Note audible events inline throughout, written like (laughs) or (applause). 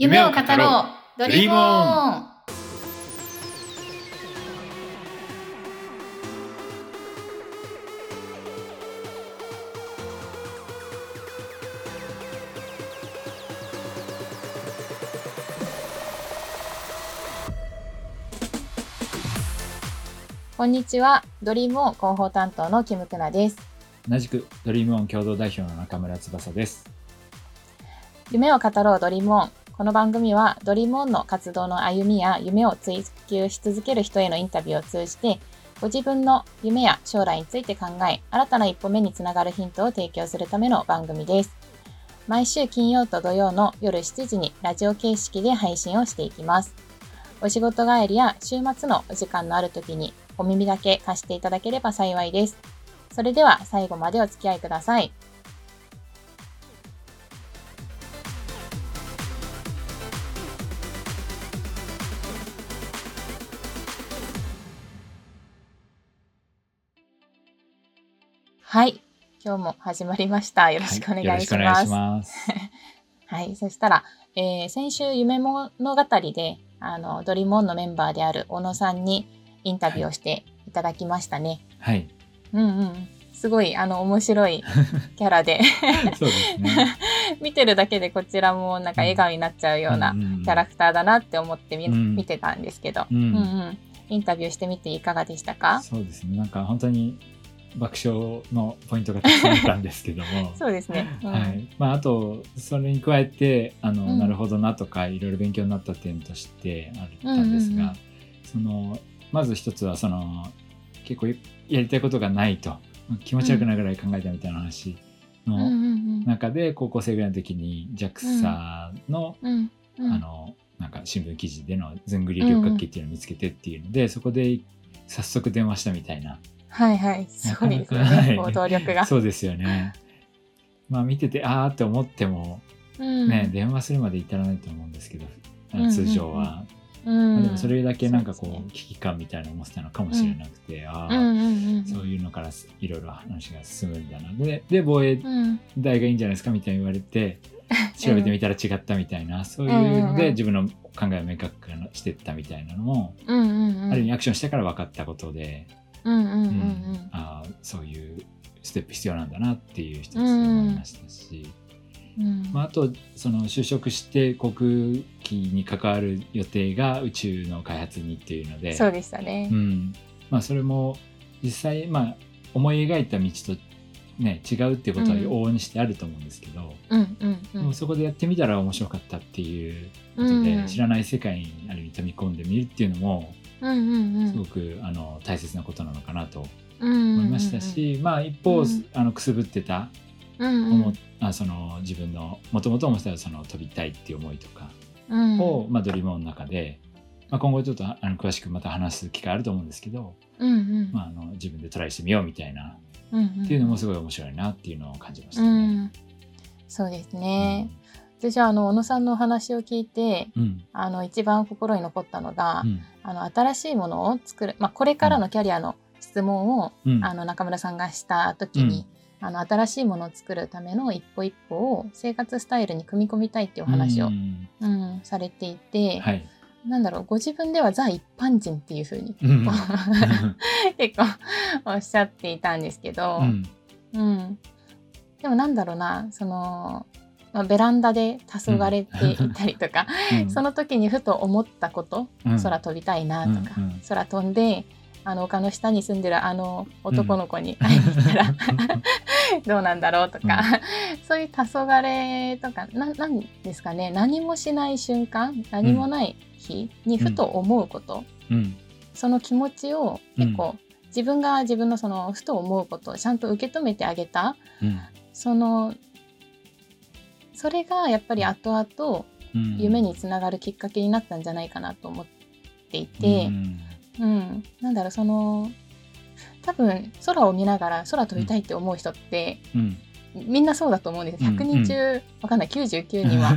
夢を語ろう Dream On。こんにちは Dream On 広報担当のキムクナです。同じく Dream On 共同代表の中村翼です。夢を語ろうドリームオンこの番組はドリームオンの活動の歩みや夢を追求し続ける人へのインタビューを通じてご自分の夢や将来について考え新たな一歩目につながるヒントを提供するための番組です。毎週金曜と土曜の夜7時にラジオ形式で配信をしていきます。お仕事帰りや週末のお時間のある時にお耳だけ貸していただければ幸いです。それでは最後までお付き合いください。はい。今日も始まりました。よろしくお願いします。はい、(laughs) はい、そしたら、えー、先週夢物語で、あの、ドリモンのメンバーである小野さんにインタビューをしていただきましたね。はい。うんうん。すごい、あの、面白い (laughs) キャラでそうですね。(laughs) 見てるだけでこちらもなんか笑顔になっちゃうようなキャラクターだなって思ってみ、うん、見てたんですけど、うん、うんうんインタビューしてみていかがでしたか？そうですね。なんか本当に爆笑のポイントがたくさんあったんですけども。(laughs) そうですね、うん、はい。まあ、あとそれに加えてあの、うん、なるほどなとかいろいろ勉強になった点としてあったんですが、そのまず一つはその結構やりたいことがないと気持ち悪くないぐらい考えたみたいな話の中で高校生ぐらいの時に JAXA の、あのなんか新聞記事でのずんぐり旅客機っていうのを見つけてっていうので、そこで早速電話したみたいなはいはい、すごいですよね、行動力が。そうですよね。まあ見てて、ああって思っても、うん、ね、電話するまで至らないと思うんですけど、通常は。うん、まあ、でもそれだけなんかこう、ね、危機感みたいなのを持ってたのかもしれなくて、うん、ああ、そういうのからいろいろ話が進むんだなでで防衛大がいいんじゃないですかみたいに言われて、(laughs) 調べてみたら違ったみたいな、そういうので自分の考えを明確化してったみたいなのも、ある意味アクションしてから分かったことで、あそういうステップ必要なんだなっていう一つ思いましたし、うん、まあ、あとその就職して航空機に関わる予定が宇宙の開発にっていうのでそうでしたね、うん。まあ、それも実際、まあ、思い描いた道と、ね、違うっていうことは往々にしてあると思うんですけど、うんうんうん、もうそこでやってみたら面白かったっていうことで、うん、知らない世界にある意味飛び込んでみるっていうのもすごくあの大切なことなのかなと思いましたし、まあ一方、あのくすぶってた、うんあその自分のもともと思ってたその飛びたいっていう思いとかを、まあ、ドリームの中で、まあ、今後ちょっとあの詳しくまた話す機会あると思うんですけど、まあ、あの自分でトライしてみようみたいな、っていうのもすごい面白いなっていうのを感じましたね。そうですね、私はあの小野さんのお話を聞いて、うん、あの一番心に残ったのが、うん、あの新しいものを作る、まあ、これからのキャリアの質問を、うん、あの中村さんがした時に、あの新しいものを作るための一歩一歩を生活スタイルに組み込みたいっていうお話を、うん。されていて、はい、なんだろうご自分ではザ一般人っていうふうに、(laughs) 結構おっしゃっていたんですけど、うん。でもなんだろうなそのまあ、ベランダで黄昏ていたりとか、うん、その時にふと思ったこと、うん、空飛びたいなとか、うんうん、空飛んであの丘の下に住んでるあの男の子に会いに行ったら、(laughs) どうなんだろうとか、そういう黄昏とかななんですかね何もしない瞬間何もない日にふと思うこと、その気持ちを結構、自分が自分のそのふと思うことをちゃんと受け止めてあげた、そのそれがやっぱり後々夢につながるきっかけになったんじゃないかなと思っていて、うん、うん、なんだろうその多分空を見ながら空飛びたいって思う人って、うん、みんなそうだと思うんです100人中、うん。うん、わかんない。99人は。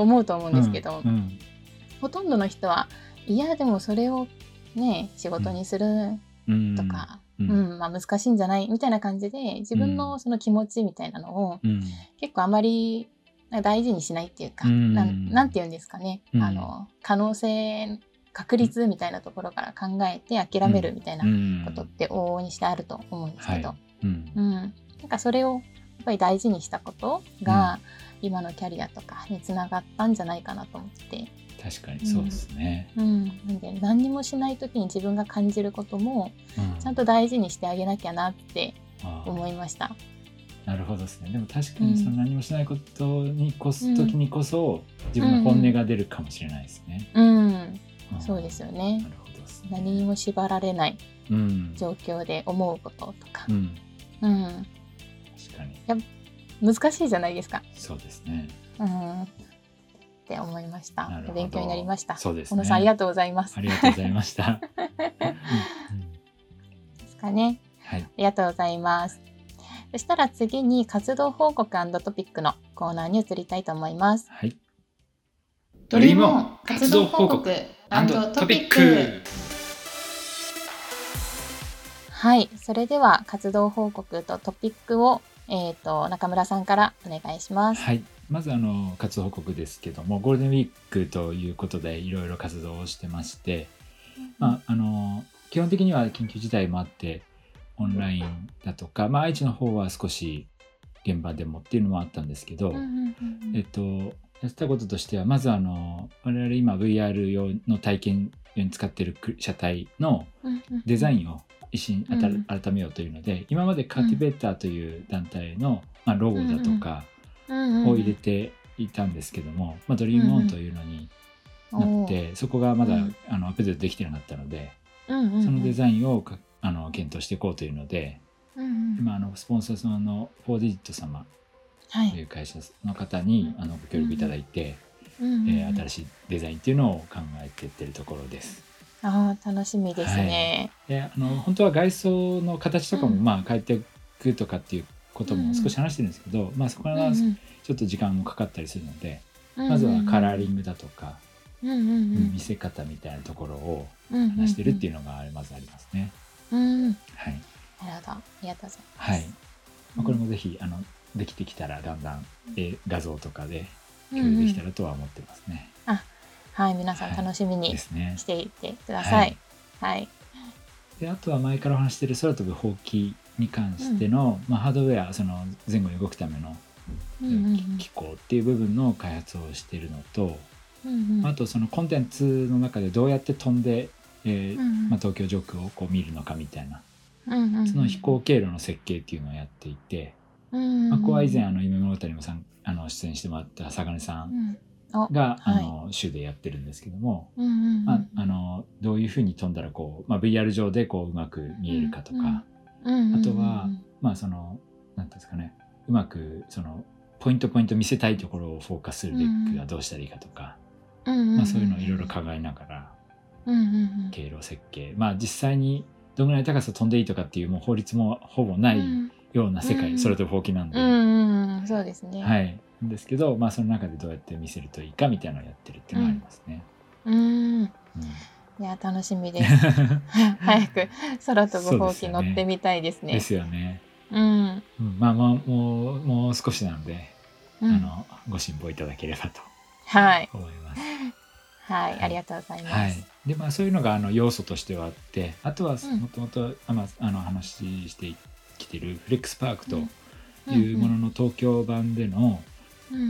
思うと思うんですけど、うん。うん、ほとんどの人はいやでもそれをね仕事にするとか、うん、まあ、難しいんじゃない？みたいな感じで自分のその気持ちみたいなのを、結構あまり大事にしないっていうか、うん、なんて言うんですかね、うん、あの可能性確率みたいなところから考えて諦めるみたいなことって往々にしてあると思うんですけど、うん、なんかそれをやっぱり大事にしたことが、今のキャリアとかにつながったんじゃないかなと思って確かにそうですね、うん、うん、なんで何にもしない時に自分が感じることもちゃんと大事にしてあげなきゃなって思いました。なるほどですね。でも確かにその何もしないことにこそ、うん、時にこそ自分の本音が出るかもしれないですね。うん、うん、そうですよね。なるほど、ね、何にも縛られない状況で思うこととか。うん、うん、確かに。や難しいじゃないですか。そうですね。うん、って思いました。勉強になりました。そうです、ね、小野さんありがとうございます。ありがとうございました。(laughs) ですかね。はい。ありがとうございます。そしたら次に活動報告トピックのコーナーに移りたいと思います。はい。ドリームオン活動報告トピックはい、それでは活動報告とトピックを、えーと、中村さんからお願いします。はい、まずあの活動報告ですけどもゴールデンウィークということでいろいろ活動をしてまして、まあ、あの基本的には緊急事態もあってオンラインだとか、まあ、愛知の方は少し現場でもっていうのもあったんですけど、えっと、やってたこととしてはまずあの我々今 VR 用の体験用に使っている車体のデザインを一新改めようというので、今までカーティベーターという団体の、まあ、ロゴだとかを入れていたんですけども、まあ、ドリームオンというのになって、そこがまだあのアップデートできてなかったので、そのデザインをあの検討していこうというので、うんうん、今あのスポンサーさんのフォーディジット様という会社の方に、はい、あのご協力いただいて、うんうん、えー、新しいデザインっていうのを考えていってるところです。あ楽しみですね、はい、であの本当は外装の形とかもまあ変えていくとかっていうことも少し話してるんですけど、うん、まあそこはちょっと時間もかかったりするので、まずはカラーリングだとか、見せ方みたいなところを話してるっていうのがまずありますね。うん、はい。なるほど。ありがとうございます。はい。まあ、これもぜひ、あの、できてきたら、だんだん、え画像とかで共有できたらとは思ってますね。あ、はい、皆さん楽しみにしていってください。はい。はい、で、あとは前からお話している空飛ぶほうきに関しての、うん、まあ、ハードウェア、その前後に動くための機構っていう部分の開発をしているのと、あとそのコンテンツの中でどうやって飛んでえーまあ、東京上空をこう見るのかみたいな、その飛行経路の設計っていうのをやっていて、まあ、ここは以前あの夢物語もさんあの出演してもらった坂根さんが、あの週でやってるんですけども、まあ、あのどういうふうに飛んだらこう、まあ、VR 上でこううまく見えるかとか、あとは、まあそのなんていうんですかね。うまくそのポイントポイント見せたいところをフォーカスするべきはどうしたらいいかとか、まあ、そういうのをいろいろ考えながら。経路設計。まあ実際にどのぐらい高さ飛んでいいとかっていうもう法律もほぼないような世界、うん、それとほうきなんで、うんうん、そうですね。はい。ですけどまあその中でどうやって見せるといいかみたいなのをやってるっていうのがありますね。うん、うんいや楽しみです。(laughs) 早く空飛ぶほうき乗ってみたいですね。ですよね。うん、まあまあもうもう少しなので、あのご辛抱いただければと思います。はい、ありがとうございます。はい、でまあそういうのがあの要素としてはあってあとはもともとあの話してきてるフレックスパークというものの東京版での、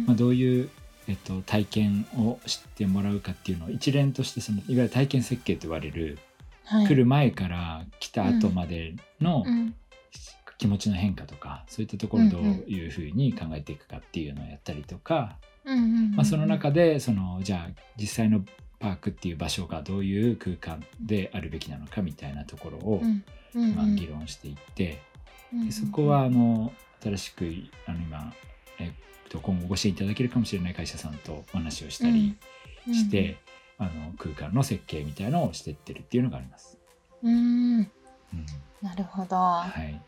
まあ、どういう、えっと、体験を知ってもらうかっていうのを一連としてそのいわゆる体験設計と言われる、はい、来る前から来た後までの、気持ちの変化とかそういったところをどういうふうに考えていくかっていうのをやったりとか、まあ、その中でそのじゃあ実際のパークっていう場所がどういう空間であるべきなのかみたいなところを、まあ、議論していってでそこはあの新しくあの今、えっと、今後ご支援いただけるかもしれない会社さんとお話をしたりして、あの空間の設計みたいのをしていってるっていうのがあります。うん、うん、なるほど。はい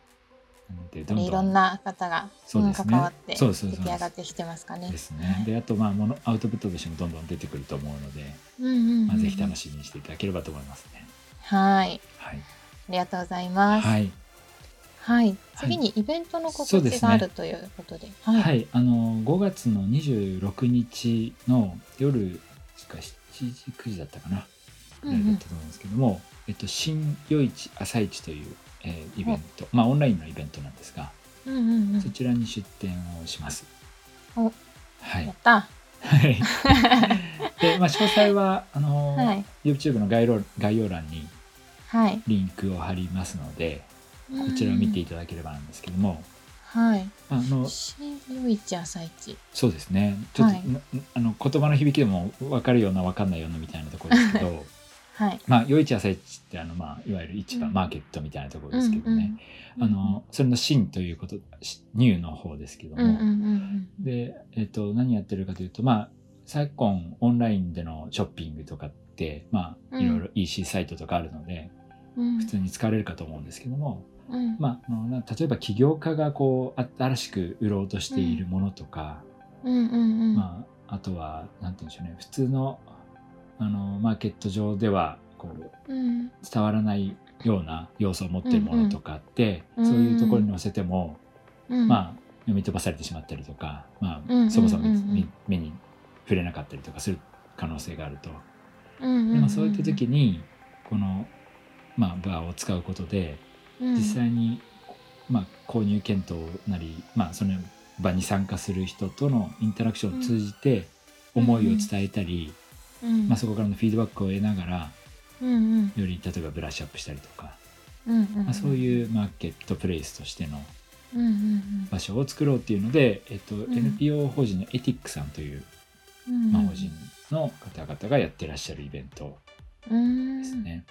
でどんどんいろんな方が、関わって出来上がってきてますかね。ですね。であとまあものアウトプットとしてもどんどん出てくると思うので、まあ、ぜひ楽しみにしていただければと思いますね。はい。はい。ありがとうございます。はい。はい、次にイベントの告知があるということで、はい、はい、あの5月の26日の夜か7時9時だったかな。ぐらいだったと思うんですけども、うんうん、えっと、新夜市朝市という、えー、イベント、まあオンラインのイベントなんですが、うんうんうん、そちらに出店をします。お。はい、やった。はい。(laughs) で、まあ、詳細は、あの、はい、YouTube の概要概要欄に。リンクを貼りますので、はい、こちらを見ていただければなんですけども。はい。あの。新夜市朝市。そうですね。ちょっと、はい、あの、言葉の響きでも、分かるような、分かんないようなみたいなところですけど。はい、まあ夜市朝市ってあの、まあ、いわゆる市場、うん、マーケットみたいなところですけどね、うんうん、あのそれの「新」ということ「ニュー」の方ですけども、うんうんうん、で、えっと、何やってるかというとまあ昨今オンラインでのショッピングとかってまあいろいろ EC サイトとかあるので、うん、普通に使われるかと思うんですけども、うん、まあ、例えば起業家がこう新しく売ろうとしているものとか、まあ、あとは何て言うんでしょうね。普通のあのマーケット上ではこう、うん、伝わらないような要素を持ってるものとかって、うんうん、そういうところに載せても、うん、まあ読み飛ばされてしまったりとか、まあ、そもそも目に触れなかったりとかする可能性があると。でもそういった時にこの、まあ、バーを使うことで実際に、まあ、購入検討なり、まあ、その場に参加する人とのインタラクションを通じて思いを伝えたり、まあ、そこからのフィードバックを得ながら、うんうん、より例えばブラッシュアップしたりとか、うんうんまあ、そういうマーケットプレイスとしての場所を作ろうっていうので、えっと、NPO 法人のエティックさんという、まあ、法人の方々がやってらっしゃるイベントですね。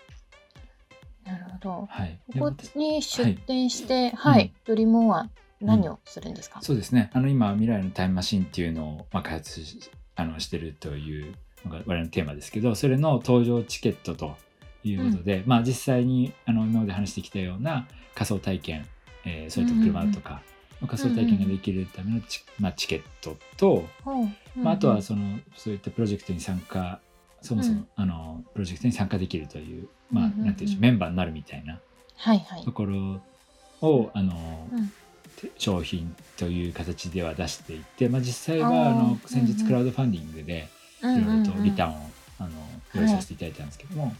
なるほど。はい、ここに出店して、はい、はい、ドリモンは何をするんですか、うん、そうですね。あの今未来のタイムマシンっていうのを、まあ、開発しあのしてるという我々のテーマですけどそれの登場チケットということで、うん、まあ実際にあの今まで話してきたような仮想体験、えー、それと車とかの仮想体験ができるためのチ,、まあ、チケットと、うん、まあ、あとはそのそういったプロジェクトに参加そもそも、うん、あのプロジェクトに参加できるという、まあ、なんていうんでしょうメンバーになるみたいなところを、あの、商品という形では出していて、まあ、実際はあの先日クラウドファンディングで、いろいろとリターンをあの用意させていただいたんですけども、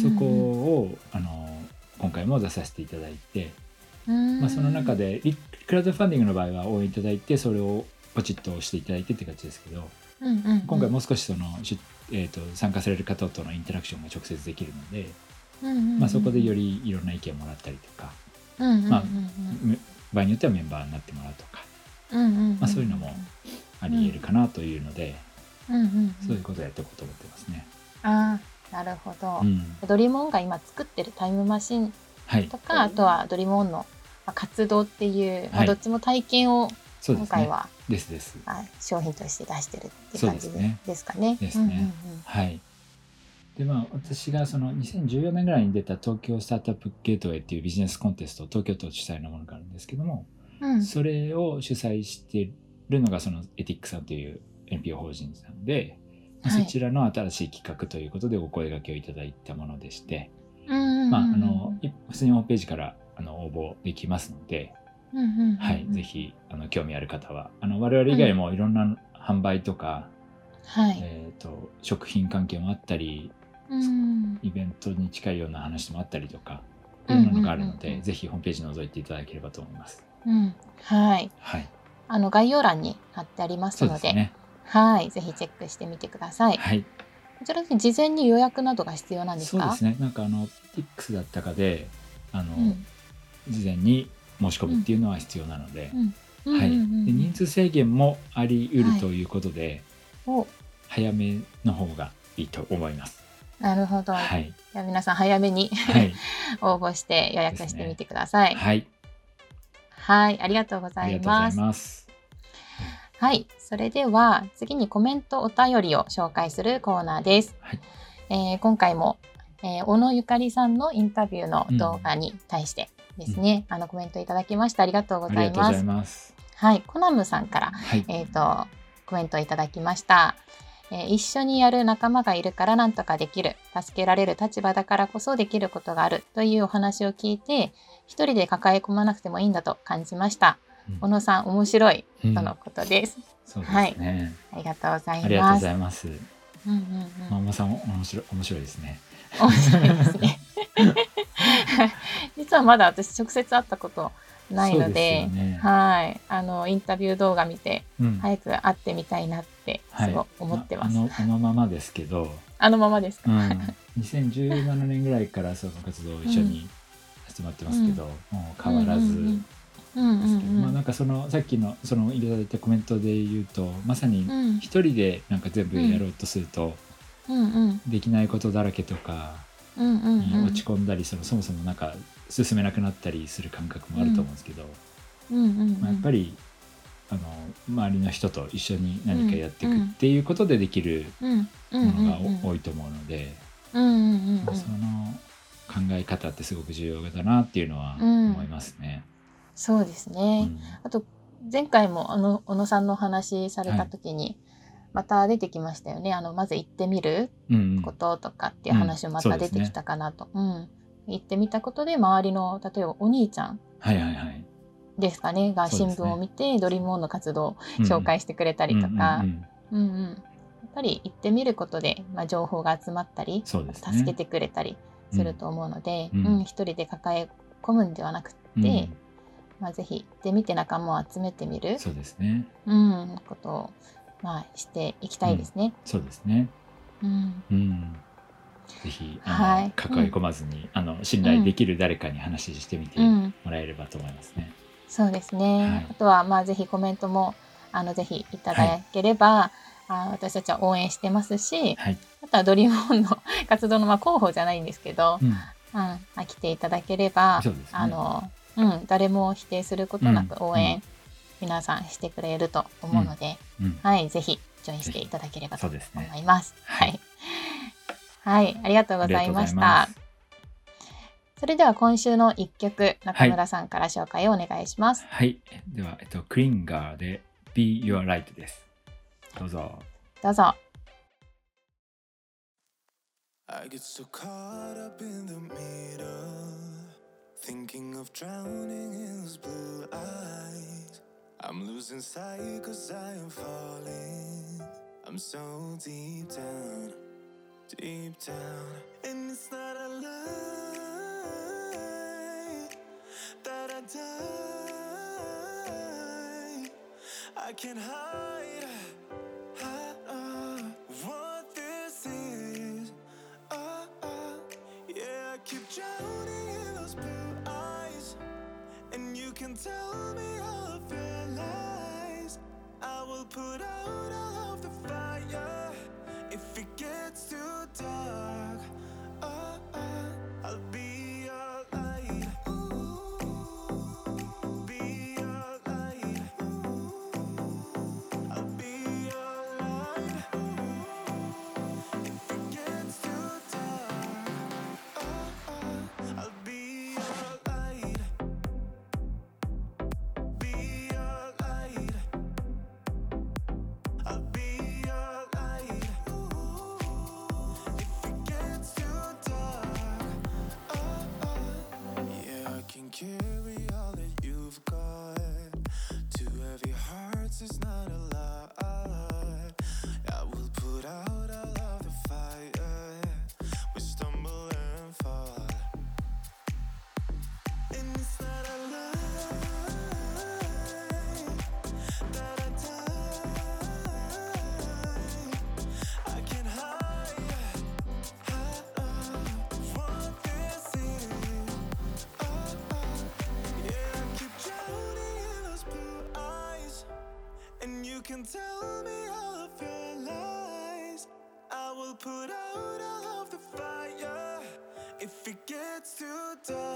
そこをあの今回も出させていただいて、まあ、その中でクラウドファンディングの場合は応援いただいてそれをポチッと押していただいてって感じですけど、今回もう少しその、えーと、参加される方とのインタラクションが直接できるので、まあ、そこでよりいろんな意見をもらったりとか、まあ、場合によってはメンバーになってもらうとか、まあ、そういうのもありえるかなというので、うんうんうん、そういうことをやっていこうと思ってますね。あなるほど、うん、ドリモンが今作ってるタイムマシンとか、はい、あとはドリモンの活動っていう、まあ、どっちも体験を今回は、ですです、はい、商品として出してるって感じですかね。ですね。はい。でまあ、私がその2014年ぐらいに出た東京スタートアップゲートウェイっていうビジネスコンテスト東京都主催のものがあるんですけども、うん、それを主催してるのがそのエティックさんという NPO 法人さんで、はい、そちらの新しい企画ということでお声がけをいただいたものでして、まあ、あの普通にホームページからあの応募できますので、はい、ぜひあの興味ある方はあの我々以外もいろんな販売とか、はい、えーと、食品関係もあったり、イベントに近いような話もあったりとかいろんなのがあるので、ぜひホームページ覗いていただければと思います。うん、はい、はい、あの概要欄に貼ってありますので、ね、はい、ぜひチェックしてみてください。はい。こちらで事前に予約などが必要なんですか？そうですね。なんかあの Tix だったかで、あの、うん、事前に申し込むっていうのは必要なので、はい。で人数制限もあり得るということで、はい、早めの方がいいと思います。なるほど。はい。じゃ皆さん早めにはい、(laughs) 応募して予約してみてください。ね、はい。はい、ありがとうございます。ますはい。それでは、次にコメントお便りを紹介するコーナーです。はい、えー、今回も、えー、小野ゆかりさんのインタビューの動画に対してですね、うん、あのコメントいただきましてありがとうございます。はい。コナムさんから、はい、えっ、ー、と、コメントいただきました。えー、一緒にやる仲間がいるからなんとかできる助けられる立場だからこそできることがあるというお話を聞いて一人で抱え込まなくてもいいんだと感じました。うん、小野さん面白いとのことです。そうですね、はい。ありがとうございます。ありがとうございます。うんうんうん。まあ、さん面白い面白いですね。面白いですね。(laughs) 実はまだ私直接会ったことないので、ね、はい。あのインタビュー動画見て、うん、早く会ってみたいなってすごい思ってます、はい、あのあのままですけど。(laughs) あのままですか、うん、2017年ぐらいからその活動一緒に集まってますけど、うん、もう変わらず、まあなんかそのさっきのそのいただいたコメントで言うとまさに一人でなんか全部やろうとすると、できないことだらけとか、落ち込んだりそのそもそもなんか進めなくなったりする感覚もあると思うんですけど、まあ、やっぱりあの周りの人と一緒に何かやっていくっていうことでできるものが多いと思うのでその考え方ってすごく重要だなっていうのは思いますね。そうですね、あと前回もあの小野さんの話された時に、また出てきましたよね。あのまず行ってみることとかっていう話もまた出てきたかなと。うん、うん。行ってみたことで周りの例えばお兄ちゃんですかね、が新聞を見て、ドリームオンの活動を紹介してくれたりとか、うんうんやっぱり行ってみることで、まあ、情報が集まったり、ね、助けてくれたりすると思うので、うん、うん、一人で抱え込むんではなくて、うん、まあ、ぜひ行ってみて仲間を集めてみるそうですね、うん、ことを、まあ、していきたいですね。そうですね、うん。うん。ぜひあの、はい、抱え込まずに、うん、あの信頼できる誰かに話してみてもらえればと思いますね。うん、そうですね、はい、あとはまあぜひコメントもあのぜひいただければ、はい、あ私たちは応援してますし、はい、あとはドリームオンの (laughs) 活動のまあ候補じゃないんですけど、うん、うん、来ていただければ、ね、あのうん、誰も否定することなく応援、皆さんしてくれると思うので、はい、ぜひジョインしていただければと思います。はいはい、ありがとうございました。それでは今週の一曲、中村さんから紹介をお願いします。はい、では、えっと、クリンガーで Be Your Light です。どうぞ。どうぞ。I get so caught up in the middle, thinking of drowning in those blue eyes. I'm losing sight cause I am falling. I'm so deep down. deep down. And it's not a lie that I die. I can't hide, what this is. Yeah, keep drowning in those blue eyes. And you can tell put out can tell me all of your lies. I will put out all of the fire if it gets too dark.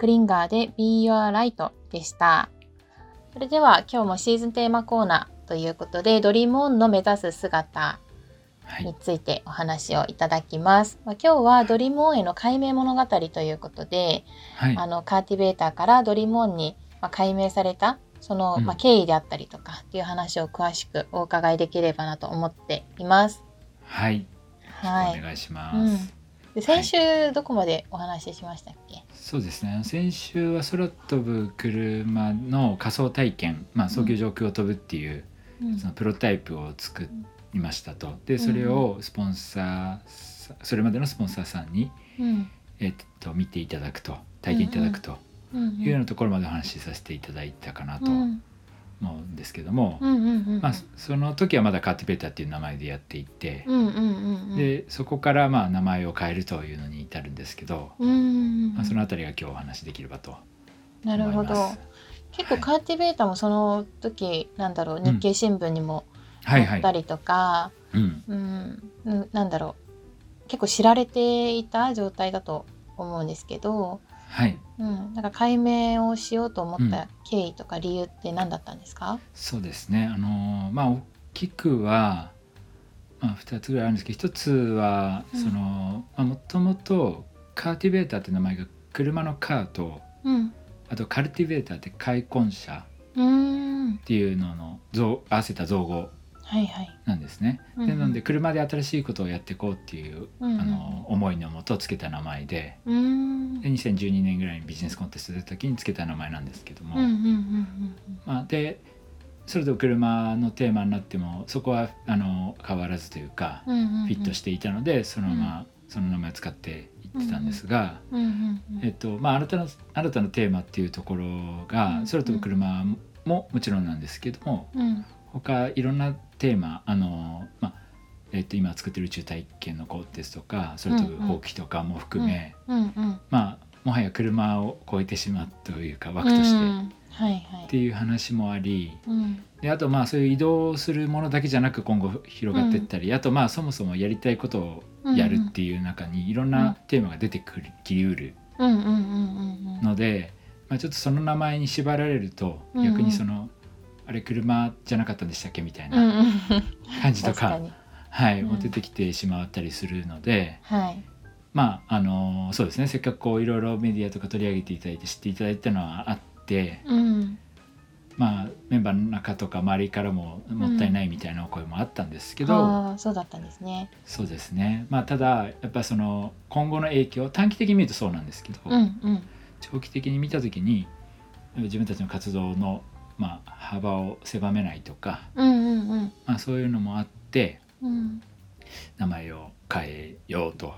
クリンガーで Be Your Light でした。それでは今日もシーズンテーマコーナーということで、 Dream On の目指す姿についてお話をいただきます。はい、まあ、今日は Dream On への改名物語ということで、はい、あの CARTIVATOR から Dream On に改名されたその、まあ、経緯であったりとかっていう話を詳しくお伺いできればなと思っています。はい。はい。お願いします。うん、で先週どこまでお話ししましたっけ、はい、そうですね。先週は空飛ぶ車の仮想体験、まあ、早急上空を飛ぶっていう、うん、そのプロタイプを作りましたと。でそれをスポンサーそれまでのスポンサーさんに、うん、えっと見ていただくと体験いただくというようなところまでお話しさせていただいたかなと思うんですけども、まあ、その時はまだカーティベーターっていう名前でやっていて、でそこからまあ名前を変えるというのに至るんですけど、まあ、その辺りが今日お話しできればとなるほど。結構カーティベーターもその時、はい、なんだろう日経新聞にも載ったりとか、なんだろう。結構知られていた状態だと思うんですけど、はい、うん、なんか解明をしようと思った経緯とか理由って何だったんですか、うん、そうですね。あのまあ大きくは、まあ、2つぐらいあるんですけど1つはそのもともとカーティベーターって名前が車のカーと、うん、あとカルティベーターって開墾車っていうのの合わせた造語なんですね。はいはい、でなので車で新しいことをやっていこうっていう、うんうん、あの思いのもとつけた名前でで2012年ぐらいにビジネスコンテスト出た時につけた名前なんですけども、まあ、でそれと車のテーマになってもそこはあの変わらずというか、フィットしていたのでそのまま、その名前を使っていってたんですが、えっとまあ、新たな新たなテーマっていうところが空飛ぶ車ももちろんなんですけども、他いろんなテーマあの、まあえっと、今作ってる宇宙体験のコンテストとかそれとほうきとかも含め、まあもはや車を超えてしまうというか枠として、っていう話もあり、であとまあそういう移動するものだけじゃなく今後広がっていったり、あとまあそもそもやりたいことをやるっていう中にいろんなテーマが出てくる。きりうるので、まあ、ちょっとその名前に縛られると逆にそのあれ車じゃなかったんでしたっけみたいな感じとかはい、も出てきてしまったりするので、はい、まああのそうですねせっかくこういろいろメディアとか取り上げていただいて知っていただいたのはあって、うん、まあメンバーの中とか周りからももったいないみたいな声もあったんですけど、うん、そうだったんですね。そうですね。まあただやっぱその今後の影響短期的に見るとそうなんですけど、うんうん、長期的に見た時に自分たちの活動のまあ、幅を狭めないとか、うんうんうん。まあ、そういうのもあって、うん、名前を変えようと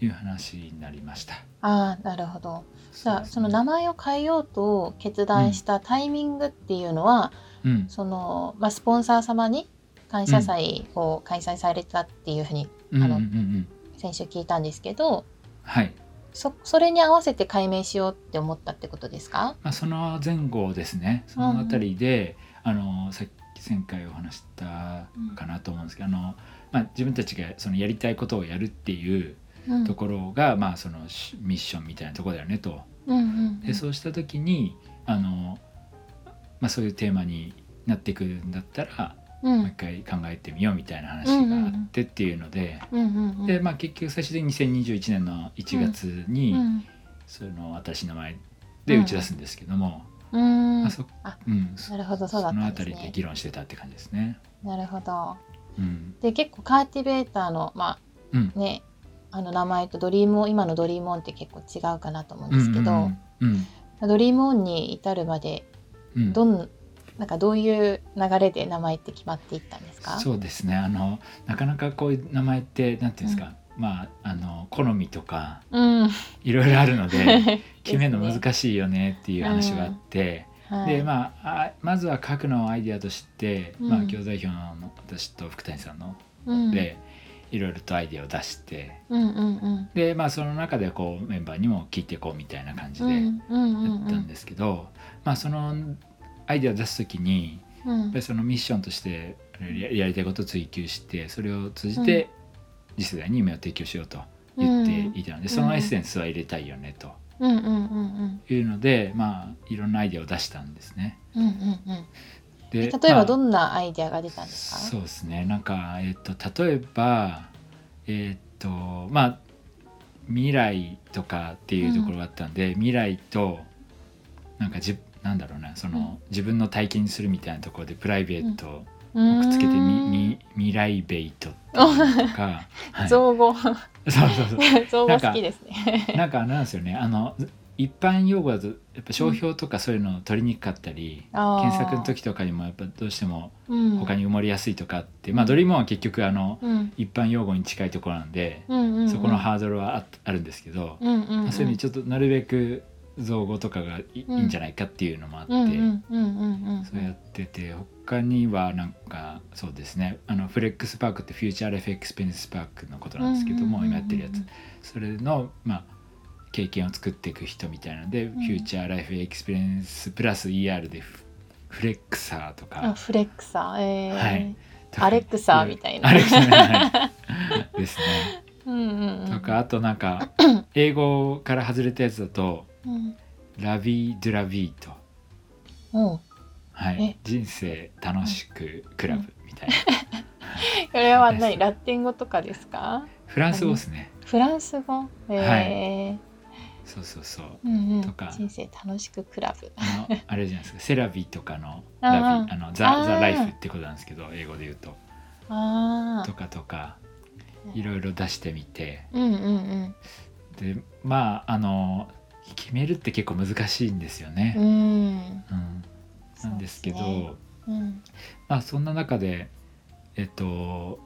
いう話になりました。うん、あなるほど。じゃあその名前を変えようと決断したタイミングっていうのは、うん、そのまあ、スポンサー様に感謝祭を開催されたっていうふうに、うん、あの、うんうん。うん、先週聞いたんですけど、はい、そそれに合わせて解明しようって思ったってことですか、まあ、その前後ですね。その辺りで、うん、あのさっき前回お話したかなと思うんですけど、うん、あのまあ、自分たちがそのやりたいことをやるっていうところが、うん、まあ、そのミッションみたいなところだよねと。うんうんうん、でそうした時にあの、まあ、そういうテーマになってくるんだったらもう一回考えてみようみたいな話があってっていうので、でまあ結局最終的に2021年の1月に、その私の前で打ち出すんですけども、うん。あそうん、なるほどそうだったね。そのあたりで議論してたって感じですね。なるほど。うん、で結構カーティベーターのまあ、うん、ねあの名前とドリーム今のドリームオンって結構違うかなと思うんですけど、ドリームオンに至るまでどんなんかどういう流れで名前って決まっていったんですか？そうですね。あのなかなかこういう名前ってなんていうんですか、うん、まああの好みとか、いろいろあるので (laughs) 決めるの難しいよねっていう話があって。うんはい、でまあまずは書くのアイディアとして、まあ、教材表の私と福谷さんの、でいろいろとアイディアを出して、うんうんうん、でまあその中でこうメンバーにも聞いていこうみたいな感じでやったんですけど、まあそのアイデアを出す時に、うん、やっぱりそのミッションとしてやりたいことを追求してそれを通じて次世代に夢を提供しようと言っていたので、そのエッセンスは入れたいよねというので、まあいろんなアイデアを出したんですね。うんうんうんで例えばどんなアイデアが出たんですか、まあ、そうですね。なんか、えっと、例えばえっとまあ未来とかっていうところがあったんで、うん、未来となんかじなんだろうなその、うん、自分の体験するみたいなところでプライベートをくっつけてみ、み未来ベイトとか、(laughs) はい、造語。そうそうそう。(laughs) 造語好きですね。なんかなんですよね。あの一般用語だとやっぱ商標とかそういうのを取りにくかったり、うん、検索の時とかにもやっぱどうしても他に埋もりやすいとかって、うん、まあドリームは結局あの、うん、一般用語に近いところなんで、うんうんうん、そこのハードルはああるんですけど、うんうんうん。まあ、そういう意味ちょっとなるべく造語とかがい,、いんじゃないかっていうのもあって、そうやってて他にはなんかそうですねあの FLEX Park って Future Life Experience Park のことなんですけども、今やってるやつ。それのまあ経験を作っていく人みたいなので、うん、 Future Life Experience プラス ER で FLEXer とか。フレックサー、えー、はい。アレクサーみたいな。ですね。(laughs) うんうんうん、とかあとなんか (clears throat) 英語から外れたやつだと「うん、La vie de la vie と」はい、人生楽しくクラブみたいな。(laughs) (laughs) これは何？ラテン語とかですか？フランス語ですね。フランス語、えー、はい。そうそうそう、うんうん、とか。人生楽しくクラブ。あのあれじゃないですか。 C'est la vie とかの la vie あの the the life ってことなんですけど英語で言うと。とかとかいろいろ出してみて、うんうんうん、でまああの決めるって結構難しいんですよね。うん、うん、なんですけど、ね。うん、まあそんな中でえっと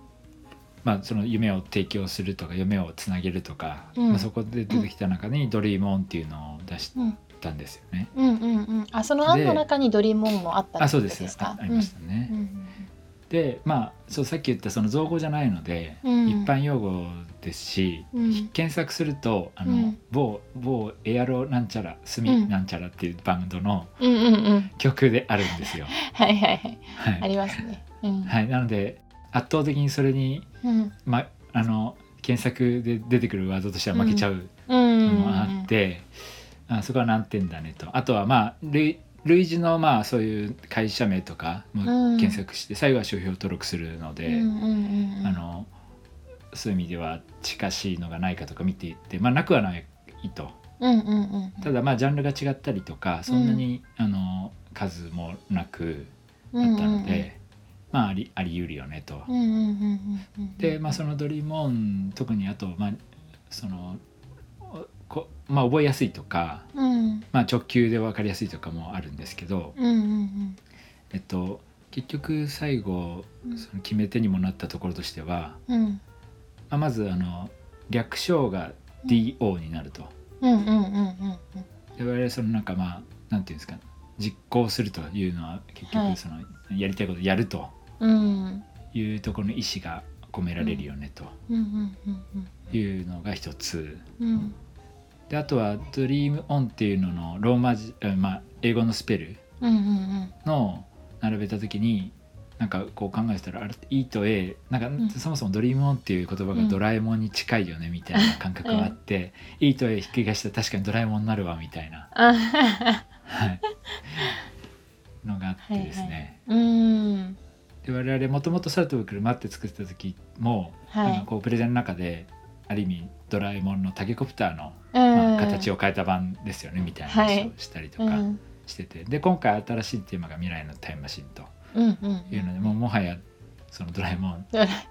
まあ、その夢を提供するとか夢をつなげるとか、うん、まあ、そこで出てきた中に「ドリームオン」っていうのを出したんですよね。うんうんうん、あその案の中に「ドリームオン」もあったんですか？あそうです。あありましたね。うん。うんでまあそうさっき言ったその造語じゃないので、うん、一般用語ですし、うん、検索するとあの、うん、某某エアロなんちゃらスミなんちゃらっていうバンドの曲であるんですよ。(laughs) はいはいはい。はい、ありますね。はいなので圧倒的にそれに、ま、あの検索で出てくるワードとしては負けちゃうのもあって、あそこは難点だねと。あとはまあ類類似のまあそういう会社名とかも検索して、最後は商標登録するので、あのそういう意味では近しいのがないかとか見ていってまあなくはないと。ただまあジャンルが違ったりとかそんなに、あの数もなくだったので、まあ、ありあり得るよねと。で、まあ、そのドリームオン特にあと、まあ、そのこまあ、覚えやすいとか、うん、まあ、直球で分かりやすいとかもあるんですけど、えっと、結局最後その決め手にもなったところとしては、うん、まあ、まずあの略称が DO になると。我々そのなんかまあなんていうんですか実行するというのは結局その、やりたいことやるというところの意思が込められるよねというのが一つ。であとは「Dream On」っていうののローマ字、まあ、英語のスペルの並べた時になんかこう考えたらあれ E と A なんかそもそも「ドリームオン」っていう言葉がドラえもんに近いよねみたいな (laughs) 感覚があって、うん、E と A ひっくり返したら確かにドラえもんになるわみたいな、はい、のがあってですね。はいはい、うん。で我々もともと空飛ぶ車って作った時も、はい、こうプレゼンの中である意味ドラえもんのタケコプターの、まあ、形を変えた版ですよねみたいな話をしたりとかしてて、はい、で今回新しいテーマが「未来のタイムマシン」というので、もうもはやそのドラえもん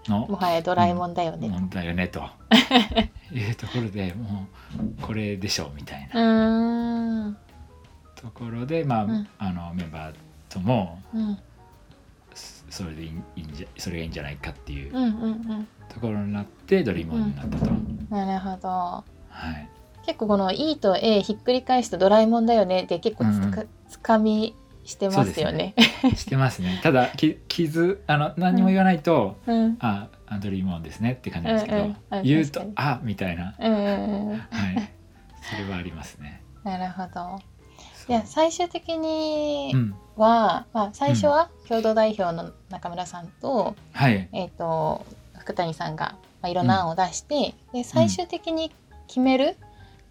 のもはやドラえもんだよね、うん、だよねと。(laughs) いうところでもうこれでしょうみたいな。ところで、まあ、うん、あのメンバーとも、うんそれでいいんじゃそれがいいんじゃないかっていうところになってドリームオンになったと。なるほど。はい。結構この E と A ひっくり返すとドラえもんだよねって結構つか,、つかみしてますよね。ね (laughs) してますね。ただき傷あの何も言わないと、うん、あドリームオンですねって感じですけど、うんうん、言うとあみたいな、うんうんうん、はいそれはありますね。なるほど。いや最終的には、うん、まあ、最初は共同代表の中村さんと,、はい。えーと、福谷さんが、まあ、いろんな案を出して、うん、で最終的に決める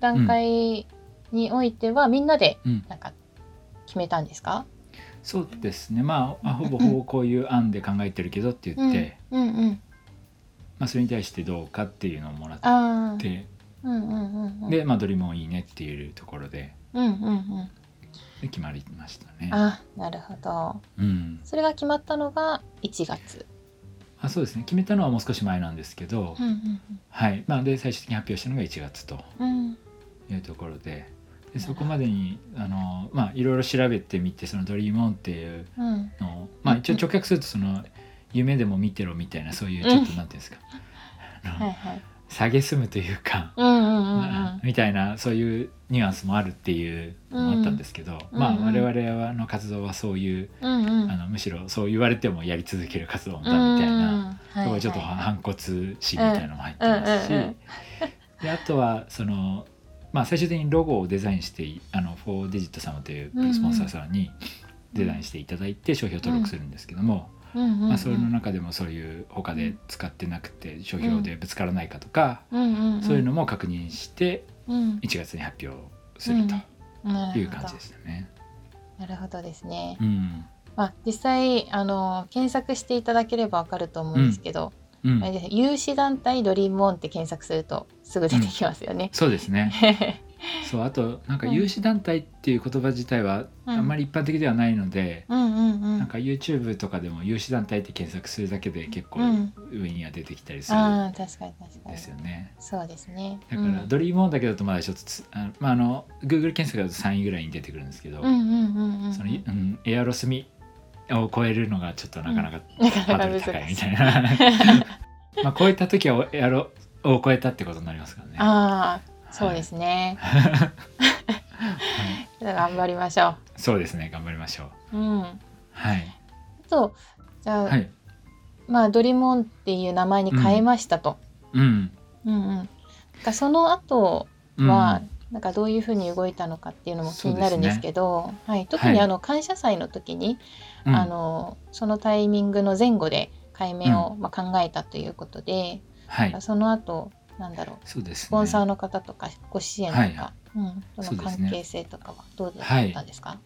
段階においてはみんなでなんか決めたんですか、うん、そうですね。まあほぼほぼこういう案で考えてるけどって言って、うん。うんうん。まあ、それに対してどうかっていうのをもらって、うんうんうんうん、で、まあ、ドリモンいいねっていうところで,、うんうんうん、で決まりましたね。あなるほど、うん、それが決まったのが1月。あそうですね。決めたのはもう少し前なんですけど、うんうんうん、はい。まあ、で最終的に発表したのが1月というところで。でそこまでにあの、まあ、いろいろ調べてみてその「ドリームオン」っていうのを、うん、まあ、一応直訳するとその「夢でも見てろ」みたいなそういうちょっとなんていうんですか、(laughs) はいはい、下げすむというか、(laughs) みたいなそういうニュアンスもあるっていうのもあったんですけど、うん、まあ我々の活動はそういう、うんうん、あのむしろそう言われてもやり続ける活動だみたいな、うん、ちょっと反骨心みたいなのも入ってますし、(laughs) であとはその、まあ、最終的にロゴをデザインしてあのフォーデジット様というスポンサーさんにデザインしていただいて商標登録するんですけども。まあ、それの中でもそういう他で使ってなくて商標でぶつからないかとか、そういうのも確認して1月に発表するという感じでしたね。なるほどですね。うん。まあ、実際あの検索していただければわかると思うんですけど、うん、有志団体ドリームオンって検索するとすぐ出てきますよね。うん、そうですね。(laughs) そうあとなんか有志団体っていう言葉自体はあんまり一般的ではないので、なんか YouTube とかでも有志団体って検索するだけで結構上には出てきたりする、うん、確かに確かに。ですよね。そうですね。だからドリームオンだけだとまだちょっとあまああの Google 検索だと3位ぐらいに出てくるんですけど、その、うん、エアロスミを超えるのがちょっとなかなかハードル高いみたいな。(laughs) まあ超えた時はエアロを超えたってことになりますからね。ああそうですね。はい、頑張りましょう。そうですね、頑張りましょう。うん。はい。あと、じゃあ、はい、まあドリモンっていう名前に変えましたと。うん。うんうんうん。その後は、うん、なんかどういうふうに動いたのかっていうのも気になるんですけど、ね、はい、特にあの感謝祭の時に、はい、あのそのタイミングの前後で解明を、まあ、考えたということで、はい、その後なんだろう。そうです、ね、スポンサーの方とかご支援とか、はいうん、その関係性とかはどうだったんですか、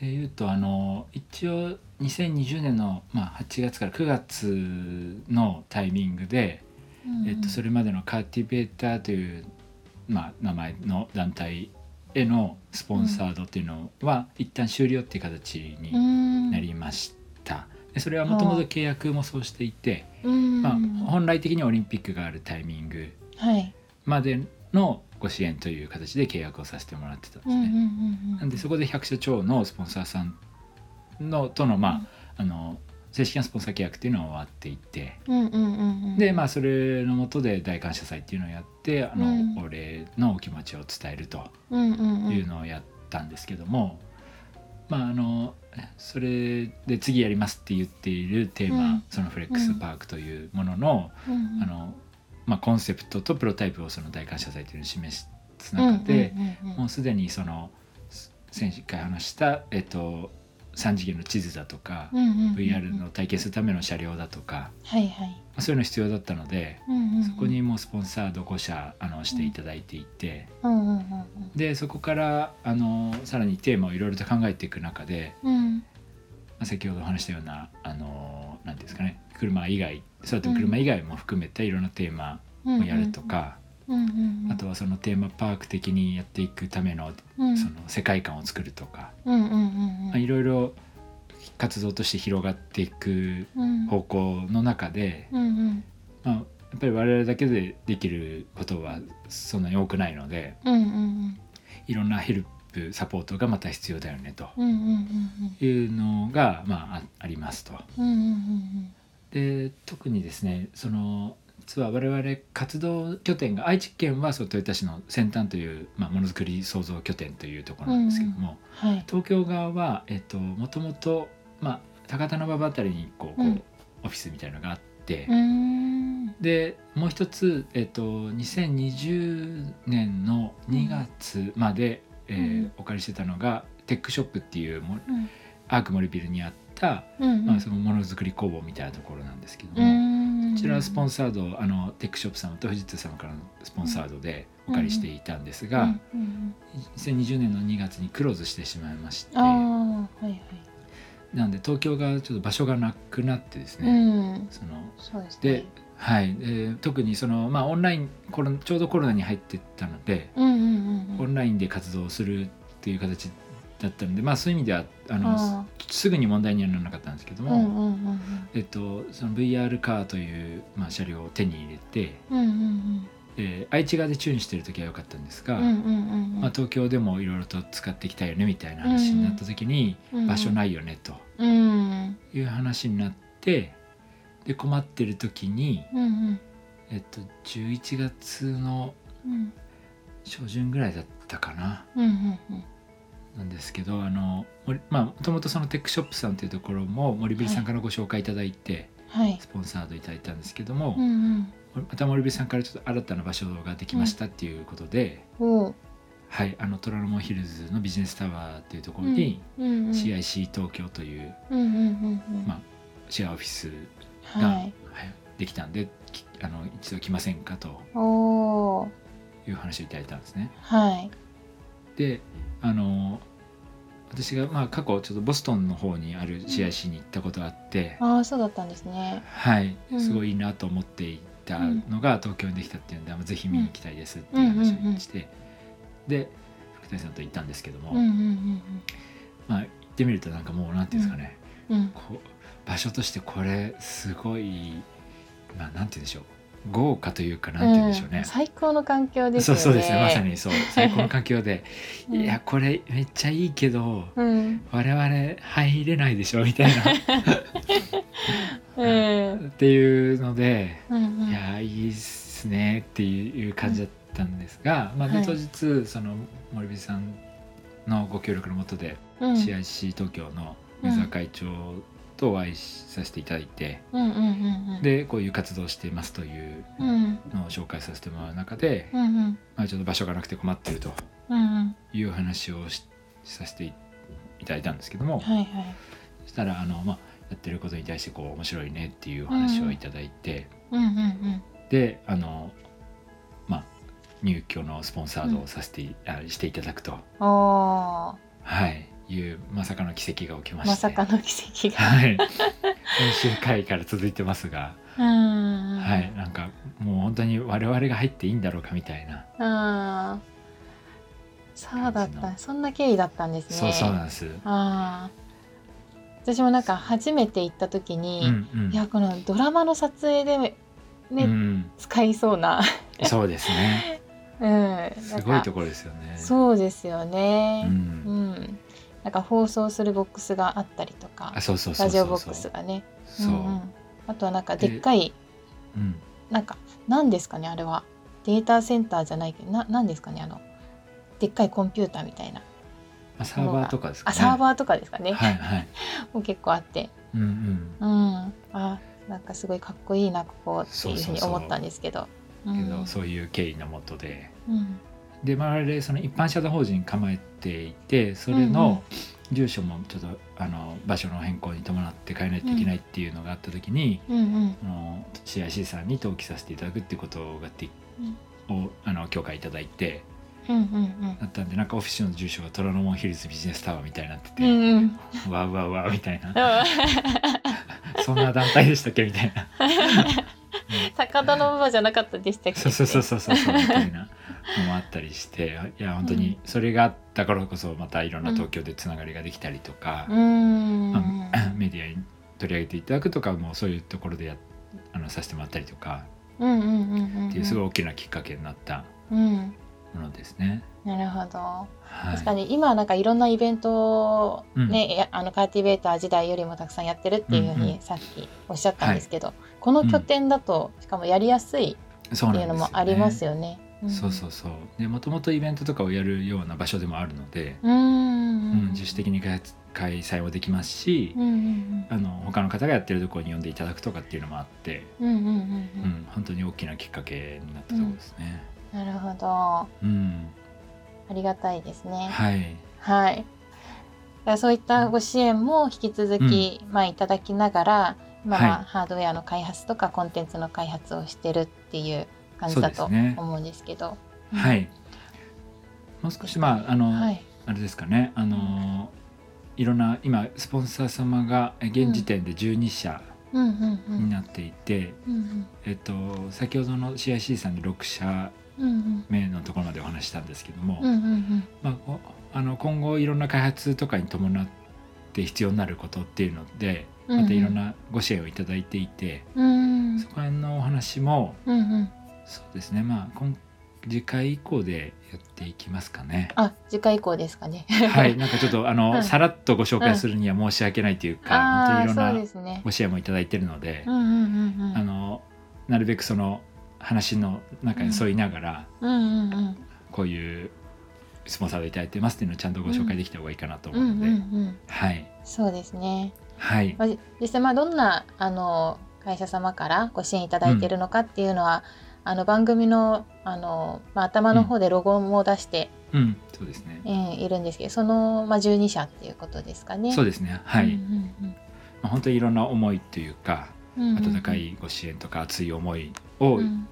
でいうとあの一応2020年の、まあ、8月から9月のタイミングで、うん、えっと、それまでのカーティベーターという、まあ、名前の団体へのスポンサードっていうのは、うん、一旦終了っていう形になりましそれはもともと契約もそうしていて、まあ、本来的にはオリンピックがあるタイミングまでのご支援という形で契約をさせてもらってたんですね。なんでそこで百社長のスポンサーさんのとの,、まあ、あの正式なスポンサー契約っていうのは終わっていて、でまあそれのもとで大感謝祭っていうのをやってあの、うん、お礼のお気持ちを伝えるというのをやったんですけども、まああのそれで次やりますって言っているテーマ、うん、そのフレックスパークというもののうん、あのまあ、コンセプトとプロタイプをその大感謝祭というのを示す中で、もうすでにその先回話した、えっと、3次元の地図だとか、VR の体験するための車両だとか、はいはい、そういうの必要だったので、そこにもうスポンサード5社あのしていただいていて、でそこからあのさらにテーマをいろいろと考えていく中で、うん、まあ、先ほどお話したようなあのなんですかね車以外そうやって車以外も含めていろんなテーマをやるとか。あとはそのテーマパーク的にやっていくための,、その世界観を作るとかいろいろ活動として広がっていく方向の中で、まあ、やっぱり我々だけでできることはそんなに多くないので、いろんなヘルプサポートがまた必要だよねというのが、まあ、ありますと。で特にですねその実は我々活動拠点が愛知県はそう豊田市の先端という、まあ、ものづくり創造拠点というところなんですけども、うん。はい、東京側は、えっと、もともと、まあ、高田馬場あたりにこう、こうオフィスみたいのがあって、でもう一つ、えっと、2020年の2月まで、うん、えー、お借りしてたのがテックショップっていうも、うん、アーク森ビルにあった、うんうん、まあ、そのものづくり工房みたいなところなんですけども、ちらはスポンサードあのテックショップさんと富士通さんからのスポンサードでお借りしていたんですが、2020年の2月にクローズしてしまいまして、はいはい、なので東京がちょっと場所がなくなってですね、うん、そのそうですね。ではい、で特にその、まあ、オンラインコロちょうどコロナに入ってたので、オンラインで活動するっていう形だったので、まあ、そういう意味ではあのすぐに問題にはならなかったんですけども、うんうんうん、えっと、その VR カーという、まあ、車両を手に入れて、うんうんうん。えー、愛知側でチューンしてる時は良かったんですが、まあ、東京でもいろいろと使っていきたいよねみたいな話になった時に、うんうん、場所ないよねという話になってで困ってる時に、うんうん、えっと、11月の初旬ぐらいだったかな。うんうんうんなんですけどあのまあもともとそのテックショップさんというところも森ビルさんからご紹介いただいて、はい、スポンサードいただいたんですけども、うんうん、また森部さんからちょっと新たな場所ができましたっていうことで、うん、はいあの虎ノ門ヒルズのビジネスタワーっていうところに、うんうんうん、CIC 東京という,、まあ、シェアオフィスが、はい、できたんであの一度来ませんかという話をいただいたんですね。はい、であの私がまあ過去ちょっとボストンの方にある CIC に行ったことがあって、うん、ああそうだったんですね。はい。すごいいいなと思っていたのが東京にできたっていうんで、うん、ぜひ見に行きたいですっていう話をして、で福谷さんと行ったんですけども、まあ行ってみるとなんかもうなんていうんですかね、こう場所としてこれすごいまあなんて言うんでしょう豪華というかなんて言うんでしょうね、うん、最高の環境ですね。そうそうですね。まさにそう。(laughs) 最高の環境で、うん、いやこれめっちゃいいけど、うん、我々入れないでしょみたいな。(laughs) っていうので、うんうん、いやいいっすねっていう感じだったんですが、まあ、で当日その森部さんのご協力のもとで、CIC 東京の水沢会長とお会いさせていただいて、でこういう活動をしていますというのを紹介させてもらう中で、うんうん、まあ、ちょっと場所がなくて困ってるという話をしさせていただいたんですけども、はいはい、そしたらあの、まあ、やってることに対してこう面白いねっていう話をいただいて、であのまあ入居のスポンサードをさせて、うん、していただくと。はいいうまさかの奇跡が起きましたまさかの奇跡が。はい。先週回から続いてますが。はい。なんかもう本当に我々が入っていいんだろうかみたいな。あそうだった。そんな経緯だったんですね。そうそうなんです。あ私もなんか初めて行った時に、うんうん、いやこのドラマの撮影でね、うん、使いそうな。そうですね。(laughs) うん、すごいところですよね。そうですよね。うん、うんなんか放送するボックスがあったりとかラジオボックスがね。そう、うんうん、あとはなんかでっかい、うん、なんか何ですかねあれは。データセンターじゃないけどな何ですかねあのでっかいコンピューターみたいな。サーバーとかですかね。あサーバーとかですかね、はいはい、(laughs) もう結構あって、うんうん、うん、あなんかすごいかっこいいなここっていうふうに思ったんですけど。けどそういう経緯のもとで、うん、で我々その一般社団法人構えていてそれの住所もちょっとあの場所の変更に伴って変えないといけないっていうのがあった時に、うん、あの CIC さんに登記させていただくっていうことがで、うん、をあの許可いただいて。うんうんうん、だったんでなんかオフィスの住所が虎ノ門ヒルズビジネスタワーみたいになってて、うんうん、わうわうわみたいな。(laughs) そんな団体でしたっけみたいな。(laughs) 高田の馬じゃなかったでしたっけ？そうそうそうそうそうみたいな。のもあったりしていや本当にそれがあったからこそまたいろんな東京でつながりができたりとか、うん、(clears throat) メディアに取り上げていただくとかもそういうところでやあのさせてもらったりとかっていうすごい大きなきっかけになったものですね。なるほど、はい、確かに今なんかいろんなイベントね、うん、あのカーティベーター時代よりもたくさんやってるっていうふうにさっきおっしゃったんですけど、うんうんはい、この拠点だと、しかもやりやすいっていうのもありますよね。そうそうそう。でもともとイベントとかをやるような場所でもあるので、うん、自主的に開催もできますし、うんうんうん、あの他の方がやってるところに呼んでいただくとかっていうのもあって、うんうんうんうん、本当に大きなきっかけになったところですね。なるほど、うん、ありがたいですね。はい、はい。そういったご支援も引き続き、まあ、いただきながらまあ、はい、ハードウェアの開発とかコンテンツの開発をしてるっていう感じだと思うんですけど。ね、はい。もう少しまああの、はい、あれですかね。あのいろんな今スポンサー様が現時点で12社になっていて、えっと先ほどの CIC さんで6社目のところまでお話したんですけども、まああの今後いろんな開発とかに伴って必要になることっていうのでまたいろんなご支援をいただいていて、そこら辺のお話も、そうですねまあ今次回以降でやっていきますかね。あ、次回以降ですかね。はい、なんかちょっと (laughs) あの、うん、さらっとご紹介するには申し訳ないというか、うん、本当にいろんなご支援もいただいているので、あのなるべくその話の中に沿いながら、こういうスポンサーをいただいてますっていうのをちゃんとご紹介できた方がいいかなと思うので、はい。そうですね。はい。実際まあどんなあの会社様からご支援いただいているのかっていうのは。うんあの番組のあの、まあ、頭の方でロゴも出して、うん、そうですね、えー、いるんですけどその、まあ、12社っていうことですかね。そうですね。はい、うんうんうん。まあ、本当にいろんな思いというか、うんうんうん、温かいご支援とか熱い思いを、うん、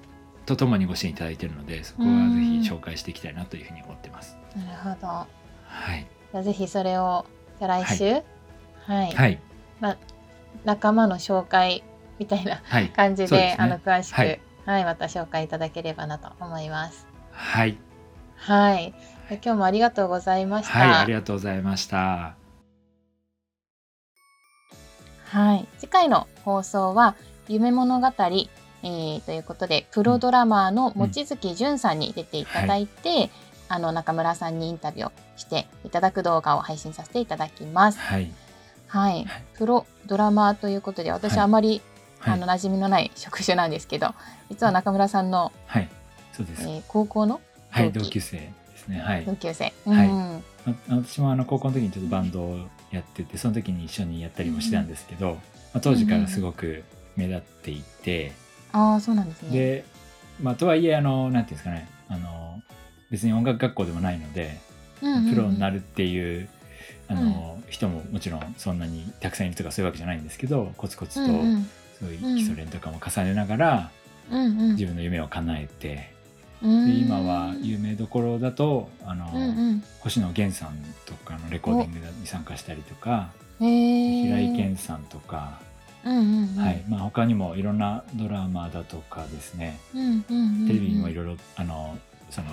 とともにご支援いただいているのでそこはぜひ紹介していきたいなというふうに思ってます。なるほど、はい、じゃぜひそれをじゃ来週、はい、はい、はい、まあ、仲間の紹介みたいな感じではいでね、あの詳しく、はい、また紹介いただければなと思います。はい。はい。今日もありがとうございました。はい、ありがとうございました。はい。次回の放送は夢物語、えー、ということでプロドラマーの望月淳さんに出ていただいて、うんはい、あの中村さんにインタビューをしていただく動画を配信させていただきます。はい。はい。プロドラマーということで私あまりあの馴染みのない職種なんですけど実は中村さんの、はい。そうです、えー、高校の？はい同級生ですね。はい。同級生、はい、私もあの高校の時にちょっとバンドをやっててその時に一緒にやったりもしてたんですけど、まあ、当時からすごく目立っていて、ああそうなんですね。でまあとはいえあのなんていうんですかね。あの別に音楽学校でもないので、プロになるっていうあの、うん、人ももちろんそんなにたくさんいるとかそういうわけじゃないんですけどコツコツとそういう基礎練とかも重ねながら、うんうん、自分の夢を叶えて、で今は有名どころだとあの、うんうん、星野源さんとかのレコーディングに参加したりとか平井堅さんとか、はい。まあ、他にもいろんなドラマだとかですね、テレビにもいろいろあのその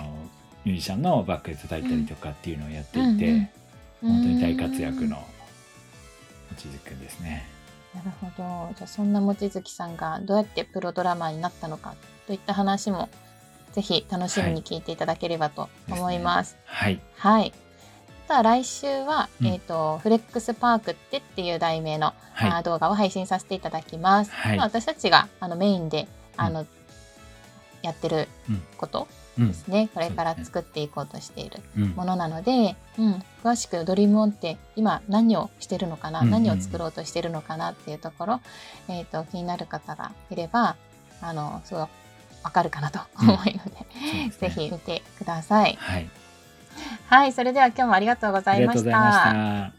ミュージシャンのバックで叩いたりとかっていうのをやっていて、うんうん、本当に大活躍の望月くんですね。なるほど。じゃあそんな望月さんがどうやってプロドラマーになったのかといった話もぜひ楽しみに聞いていただければと思います。はい。はい。は来週は、うん、えっ、ー、と、フレックスパークってっていう題名の、はい、動画を配信させていただきます。はい、私たちがあのメインであの、うん、やってること、ですね、うん、これから作っていこうとしているものなので、うん、うん、詳しくドリームオンって今何をしてるのかな、うんうん、何を作ろうとしてるのかなっていうところ、えーと、気になる方がいればあのすごいわかるかなと思うので、ね、ぜひ見てください。はい、はい、それでは今日もありがとうございました。